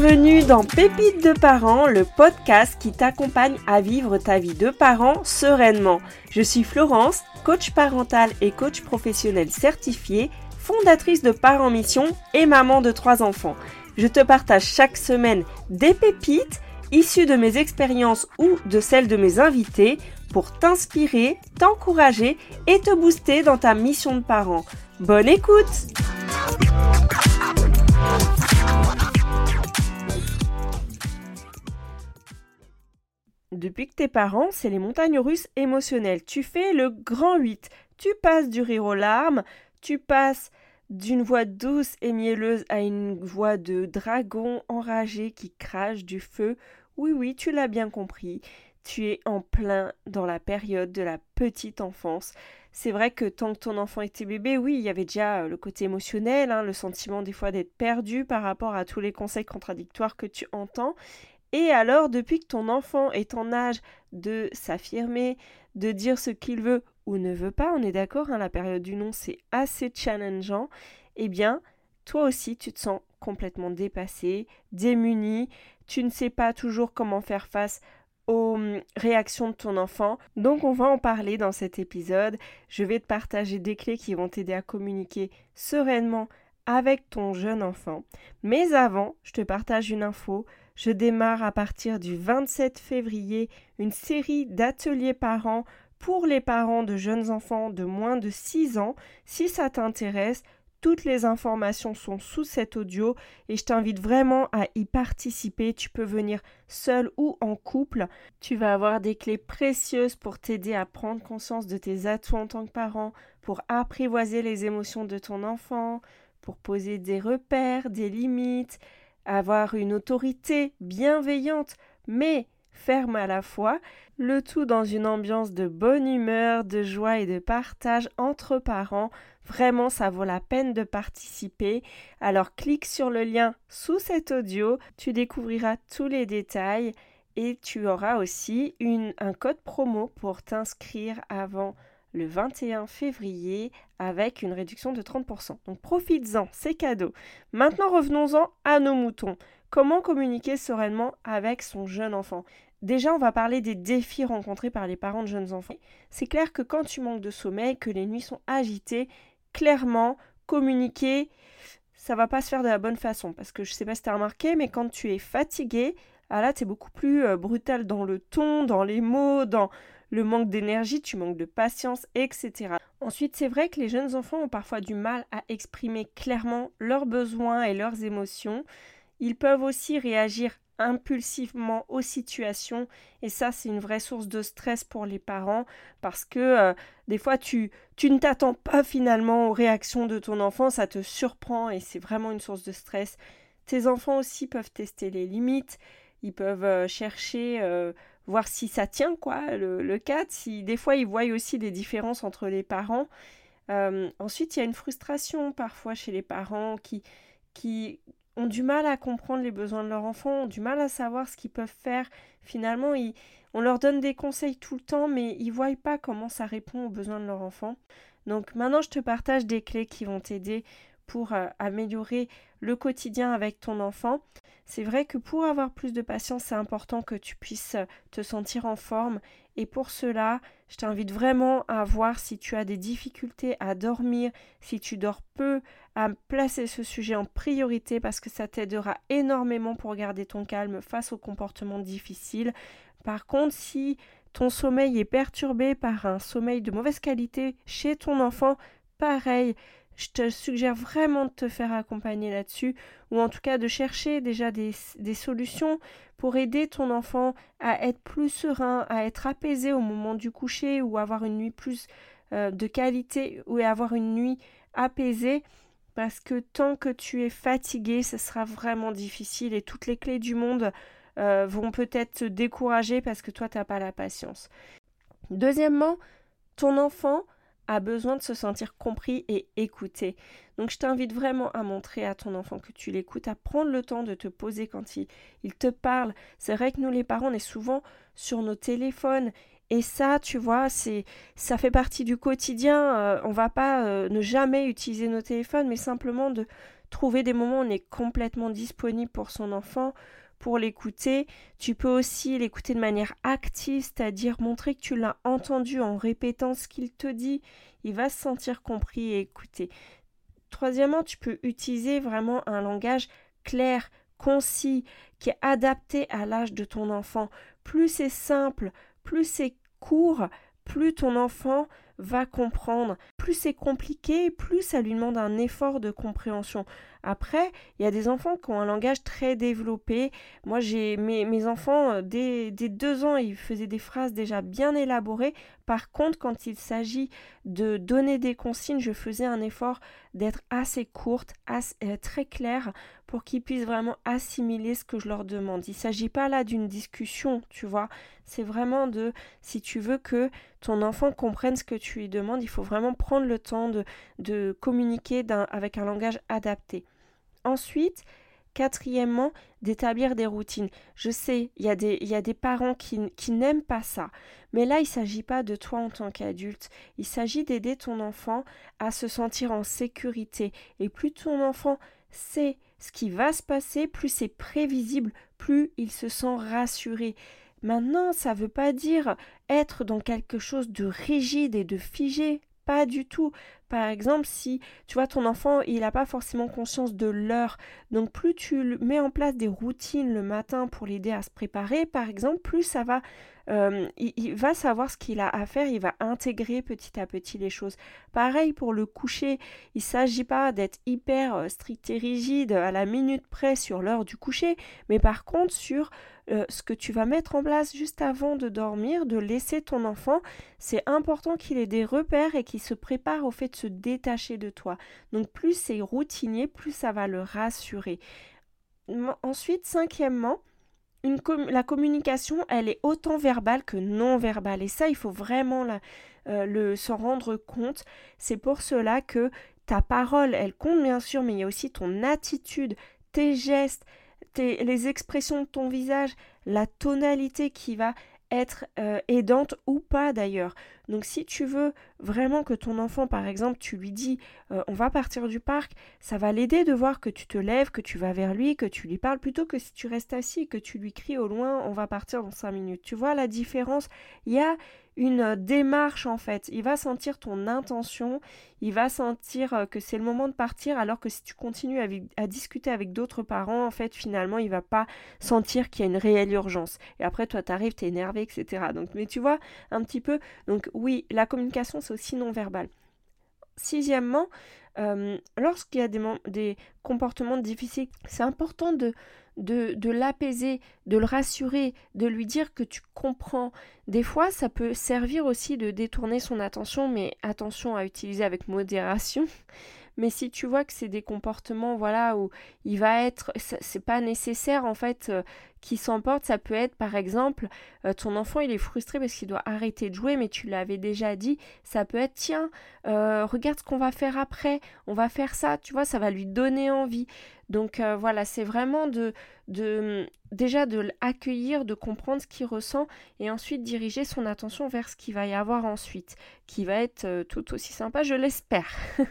Bienvenue dans Pépites de parents, le podcast qui t'accompagne à vivre ta vie de parent sereinement. Je suis Florence, coach parental et coach professionnel certifié, fondatrice de Parents Mission et maman de trois enfants. Je te partage chaque semaine des pépites issues de mes expériences ou de celles de mes invités pour t'inspirer, t'encourager et te booster dans ta mission de parent. Bonne écoute Depuis que t'es parent, c'est les montagnes russes émotionnelles. Tu fais le grand 8. Tu passes du rire aux larmes, tu passes d'une voix douce et mielleuse à une voix de dragon enragé qui crache du feu. Oui, oui, tu l'as bien compris. Tu es en plein dans la période de la petite enfance. C'est vrai que tant que ton enfant était bébé, oui, il y avait déjà euh, le côté émotionnel, hein, le sentiment des fois d'être perdu par rapport à tous les conseils contradictoires que tu entends. Et alors, depuis que ton enfant est en âge de s'affirmer, de dire ce qu'il veut ou ne veut pas, on est d'accord, hein, la période du non, c'est assez challengeant, eh bien, toi aussi, tu te sens complètement dépassé, démuni, tu ne sais pas toujours comment faire face aux hum, réactions de ton enfant. Donc on va en parler dans cet épisode. Je vais te partager des clés qui vont t'aider à communiquer sereinement avec ton jeune enfant. Mais avant, je te partage une info. Je démarre à partir du 27 février une série d'ateliers parents pour les parents de jeunes enfants de moins de 6 ans. Si ça t'intéresse, toutes les informations sont sous cet audio et je t'invite vraiment à y participer. Tu peux venir seul ou en couple. Tu vas avoir des clés précieuses pour t'aider à prendre conscience de tes atouts en tant que parent, pour apprivoiser les émotions de ton enfant, pour poser des repères, des limites, avoir une autorité bienveillante, mais ferme à la fois, le tout dans une ambiance de bonne humeur, de joie et de partage entre parents. Vraiment, ça vaut la peine de participer. Alors clique sur le lien sous cet audio, tu découvriras tous les détails et tu auras aussi un code promo pour t'inscrire avant le 21 février avec une réduction de 30%. Donc profites-en, c'est cadeau. Maintenant revenons-en à nos moutons. Comment communiquer sereinement avec son jeune enfant? Déjà, on va parler des défis rencontrés par les parents de jeunes enfants. C'est clair que quand tu manques de sommeil, que les nuits sont agitées, clairement, communiquer, ça va pas se faire de la bonne façon. Parce que je sais pas si tu as remarqué, mais quand tu es fatigué, ah là, tu es beaucoup plus euh, brutal dans le ton, dans les mots, dans le manque d'énergie, tu manques de patience, etc. Ensuite, c'est vrai que les jeunes enfants ont parfois du mal à exprimer clairement leurs besoins et leurs émotions. Ils peuvent aussi réagir impulsivement aux situations et ça c'est une vraie source de stress pour les parents parce que euh, des fois tu, ne t'attends pas finalement aux réactions de ton enfant, ça te surprend et c'est vraiment une source de stress. Tes enfants aussi peuvent tester les limites, ils peuvent euh, chercher euh, voir si ça tient quoi le, le cas, si des fois ils voient aussi des différences entre les parents. ensuite il y a une frustration parfois chez les parents qui qui ont du mal à comprendre les besoins de leur enfant, ont du mal à savoir ce qu'ils peuvent faire. Finalement, on leur donne des conseils tout le temps, mais ils ne voient pas comment ça répond aux besoins de leur enfant. Donc maintenant, je te partage des clés qui vont t'aider pour euh, améliorer le quotidien avec ton enfant. C'est vrai que pour avoir plus de patience, c'est important que tu puisses euh, te sentir en forme. Et pour cela, je t'invite vraiment à voir si tu as des difficultés à dormir, si tu dors peu, à placer ce sujet en priorité parce que ça t'aidera énormément pour garder ton calme face aux comportements difficiles. Par contre, si ton sommeil est perturbé par un sommeil de mauvaise qualité chez ton enfant, pareil, je te suggère vraiment de te faire accompagner là-dessus, ou en tout cas de chercher déjà des, solutions pour aider ton enfant à être plus serein, à être apaisé au moment du coucher, ou avoir une nuit plus euh, de qualité, ou avoir une nuit apaisée, parce que tant que tu es fatigué, ce sera vraiment difficile, et toutes les clés du monde euh, vont peut-être te décourager parce que toi, tu n'as pas la patience. Deuxièmement, ton enfant, a besoin de se sentir compris et écouté. Donc je t'invite vraiment à montrer à ton enfant que tu l'écoutes, à prendre le temps de te poser quand il, te parle. C'est vrai que nous les parents, on est souvent sur nos téléphones et ça, tu vois, c'est ça fait partie du quotidien. On euh, on va pas euh, ne jamais utiliser nos téléphones, mais simplement de trouver des moments où on est complètement disponible pour son enfant, pour l'écouter. Tu peux aussi l'écouter de manière active, c'est-à-dire montrer que tu l'as entendu en répétant ce qu'il te dit. Il va se sentir compris et écouté. Troisièmement, tu peux utiliser vraiment un langage clair, concis, qui est adapté à l'âge de ton enfant. Plus c'est simple, plus c'est court, plus ton enfant va comprendre. Plus c'est compliqué, plus ça lui demande un effort de compréhension. Après, il y a des enfants qui ont un langage très développé. Moi, j'ai mes, enfants, euh, dès, deux ans, ils faisaient des phrases déjà bien élaborées. Par contre, quand il s'agit de donner des consignes, je faisais un effort d'être assez courte, euh, très claire, pour qu'ils puissent vraiment assimiler ce que je leur demande. Il ne s'agit pas là d'une discussion, tu vois. C'est vraiment de, si tu veux que ton enfant comprenne ce que tu lui demandes, il faut vraiment prendre le temps de communiquer avec un langage adapté. Ensuite, quatrièmement, d'établir des routines. Je sais, il y, a des, parents qui, qui n'aiment pas ça, mais là, il ne s'agit pas de toi en tant qu'adulte, il s'agit d'aider ton enfant à se sentir en sécurité. Et plus ton enfant sait ce qui va se passer, plus c'est prévisible, plus il se sent rassuré. Maintenant, ça ne veut pas dire être dans quelque chose de rigide et de figé. Pas du tout. Par exemple, si tu vois ton enfant, il n'a pas forcément conscience de l'heure. Donc plus tu mets en place des routines le matin pour l'aider à se préparer, par exemple, plus ça va euh, il, va savoir ce qu'il a à faire, il va intégrer petit à petit les choses. Pareil pour le coucher, il ne s'agit pas d'être hyper euh, strict et rigide à la minute près sur l'heure du coucher, mais par contre sur euh, ce que tu vas mettre en place juste avant de dormir, de laisser ton enfant, c'est important qu'il ait des repères et qu'il se prépare au fait de se détacher de toi. Donc plus c'est routinier, plus ça va le rassurer. Ensuite, cinquièmement, la communication, elle est autant verbale que non verbale. Et ça, il faut vraiment euh, s'en rendre compte. C'est pour cela que ta parole, elle compte bien sûr, mais il y a aussi ton attitude, tes gestes, les expressions de ton visage, la tonalité qui va être euh, aidante ou pas d'ailleurs. Donc si tu veux vraiment que ton enfant, par exemple, tu lui dis euh, on va partir du parc, ça va l'aider de voir que tu te lèves, que tu vas vers lui, que tu lui parles, plutôt que si tu restes assis, que tu lui cries au loin on va partir dans cinq minutes. Tu vois la différence? Il y a une démarche en fait. Il va sentir ton intention, il va sentir euh, que c'est le moment de partir, alors que si tu continues à, discuter avec d'autres parents, en fait, finalement, il va pas sentir qu'il y a une réelle urgence. Et après, toi, tu arrives, tu es énervé, etc. Donc, mais tu vois, un petit peu. Donc, oui, la communication, c'est aussi non verbal. Sixièmement, euh, lorsqu'il y a des comportements difficiles, c'est important de de, l'apaiser, de le rassurer, de lui dire que tu comprends. Des fois, ça peut servir aussi de détourner son attention, mais attention à utiliser avec modération. Mais si tu vois que c'est des comportements, voilà, où il va être, c'est pas nécessaire en fait euh, qui s'emporte, ça peut être par exemple, euh, ton enfant il est frustré parce qu'il doit arrêter de jouer, mais tu l'avais déjà dit, ça peut être tiens, euh, regarde ce qu'on va faire après, on va faire ça, tu vois, ça va lui donner envie. Donc voilà, c'est vraiment de, déjà de l'accueillir, de comprendre ce qu'il ressent et ensuite diriger son attention vers ce qu'il va y avoir ensuite, qui va être euh, tout aussi sympa, je l'espère.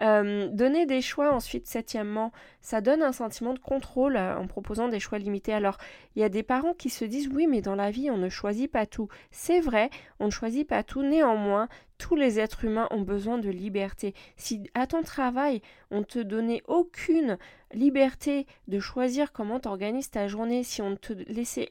Euh, donner des choix ensuite, septièmement, ça donne un sentiment de contrôle euh, en proposant des choix Alors, il y a des parents qui se disent oui, mais dans la vie, on ne choisit pas tout. C'est vrai, on ne choisit pas tout, néanmoins, tous les êtres humains ont besoin de liberté. Si à ton travail, on te donnait aucune liberté de choisir comment t'organises ta journée, si on ne te laissait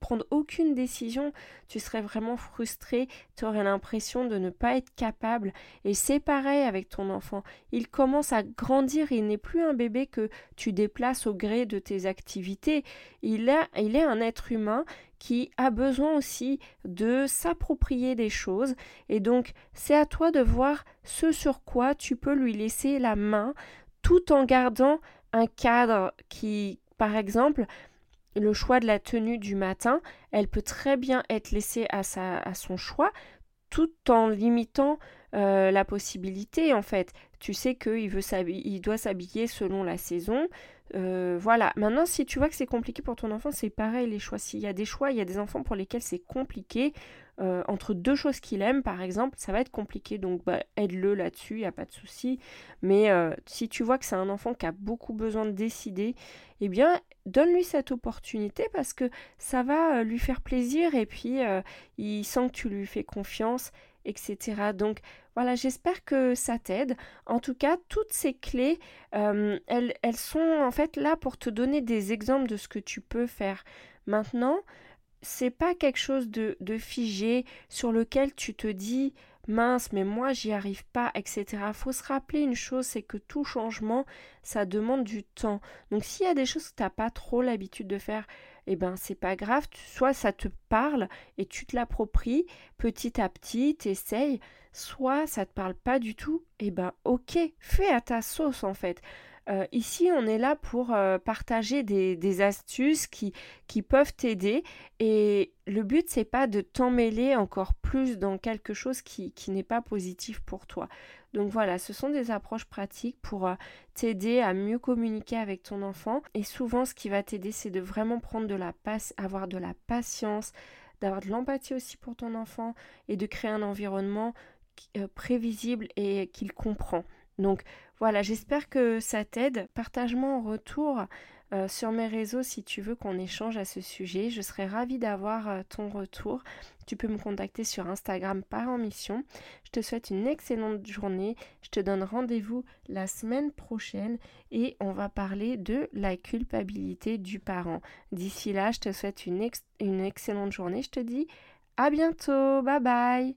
prendre aucune décision, tu serais vraiment frustré, tu aurais l'impression de ne pas être capable. Et c'est pareil avec ton enfant. Il commence à grandir, il n'est plus un bébé que tu déplaces au gré de tes activités. Il, il est un être humain qui a besoin aussi de s'approprier des choses. Et donc, c'est à toi de voir ce sur quoi tu peux lui laisser la main tout en gardant un cadre qui, par exemple, le choix de la tenue du matin, elle peut très bien être laissée à, sa, à son choix, tout en limitant euh, la possibilité en fait. Tu sais qu'il veut il doit s'habiller selon la saison. Euh, voilà. Maintenant, si tu vois que c'est compliqué pour ton enfant, c'est pareil les choix. S'il y a des choix, il y a des enfants pour lesquels c'est compliqué. Euh, entre deux choses qu'il aime, par exemple, ça va être compliqué. Donc, bah, aide-le là-dessus, il n'y a pas de souci. Mais euh, si tu vois que c'est un enfant qui a beaucoup besoin de décider, eh bien, donne-lui cette opportunité parce que ça va lui faire plaisir et puis il sent que tu lui fais confiance, etc. Donc, voilà, j'espère que ça t'aide. En tout cas, toutes ces clés, elles sont en fait là pour te donner des exemples de ce que tu peux faire. Maintenant, c'est pas quelque chose de, figé sur lequel tu te dis mince, mais moi j'y arrive pas, etc. Faut se rappeler une chose, c'est que tout changement, ça demande du temps. Donc s'il y a des choses que tu n'as pas trop l'habitude de faire, eh ben c'est pas grave, soit ça te parle et tu te l'appropries petit à petit, t'essayes, soit ça te parle pas du tout, eh ben ok, fais à ta sauce en fait. Euh, ici, on est là pour euh, partager des, astuces qui, qui peuvent t'aider et le but, c'est pas de t'emmêler encore plus dans quelque chose qui, n'est pas positif pour toi. Donc voilà, ce sont des approches pratiques pour euh, t'aider à mieux communiquer avec ton enfant. Et souvent, ce qui va t'aider, c'est de vraiment prendre de la passe, avoir de la patience, d'avoir de l'empathie aussi pour ton enfant et de créer un environnement prévisible et qu'il comprend. Donc voilà, j'espère que ça t'aide. Partage-moi en retour euh, sur mes réseaux si tu veux qu'on échange à ce sujet. Je serais ravie d'avoir euh, ton retour. Tu peux me contacter sur Instagram par en mission. Je te souhaite une excellente journée. Je te donne rendez-vous la semaine prochaine et on va parler de la culpabilité du parent. D'ici là, je te souhaite une, une excellente journée. Je te dis à bientôt. Bye bye.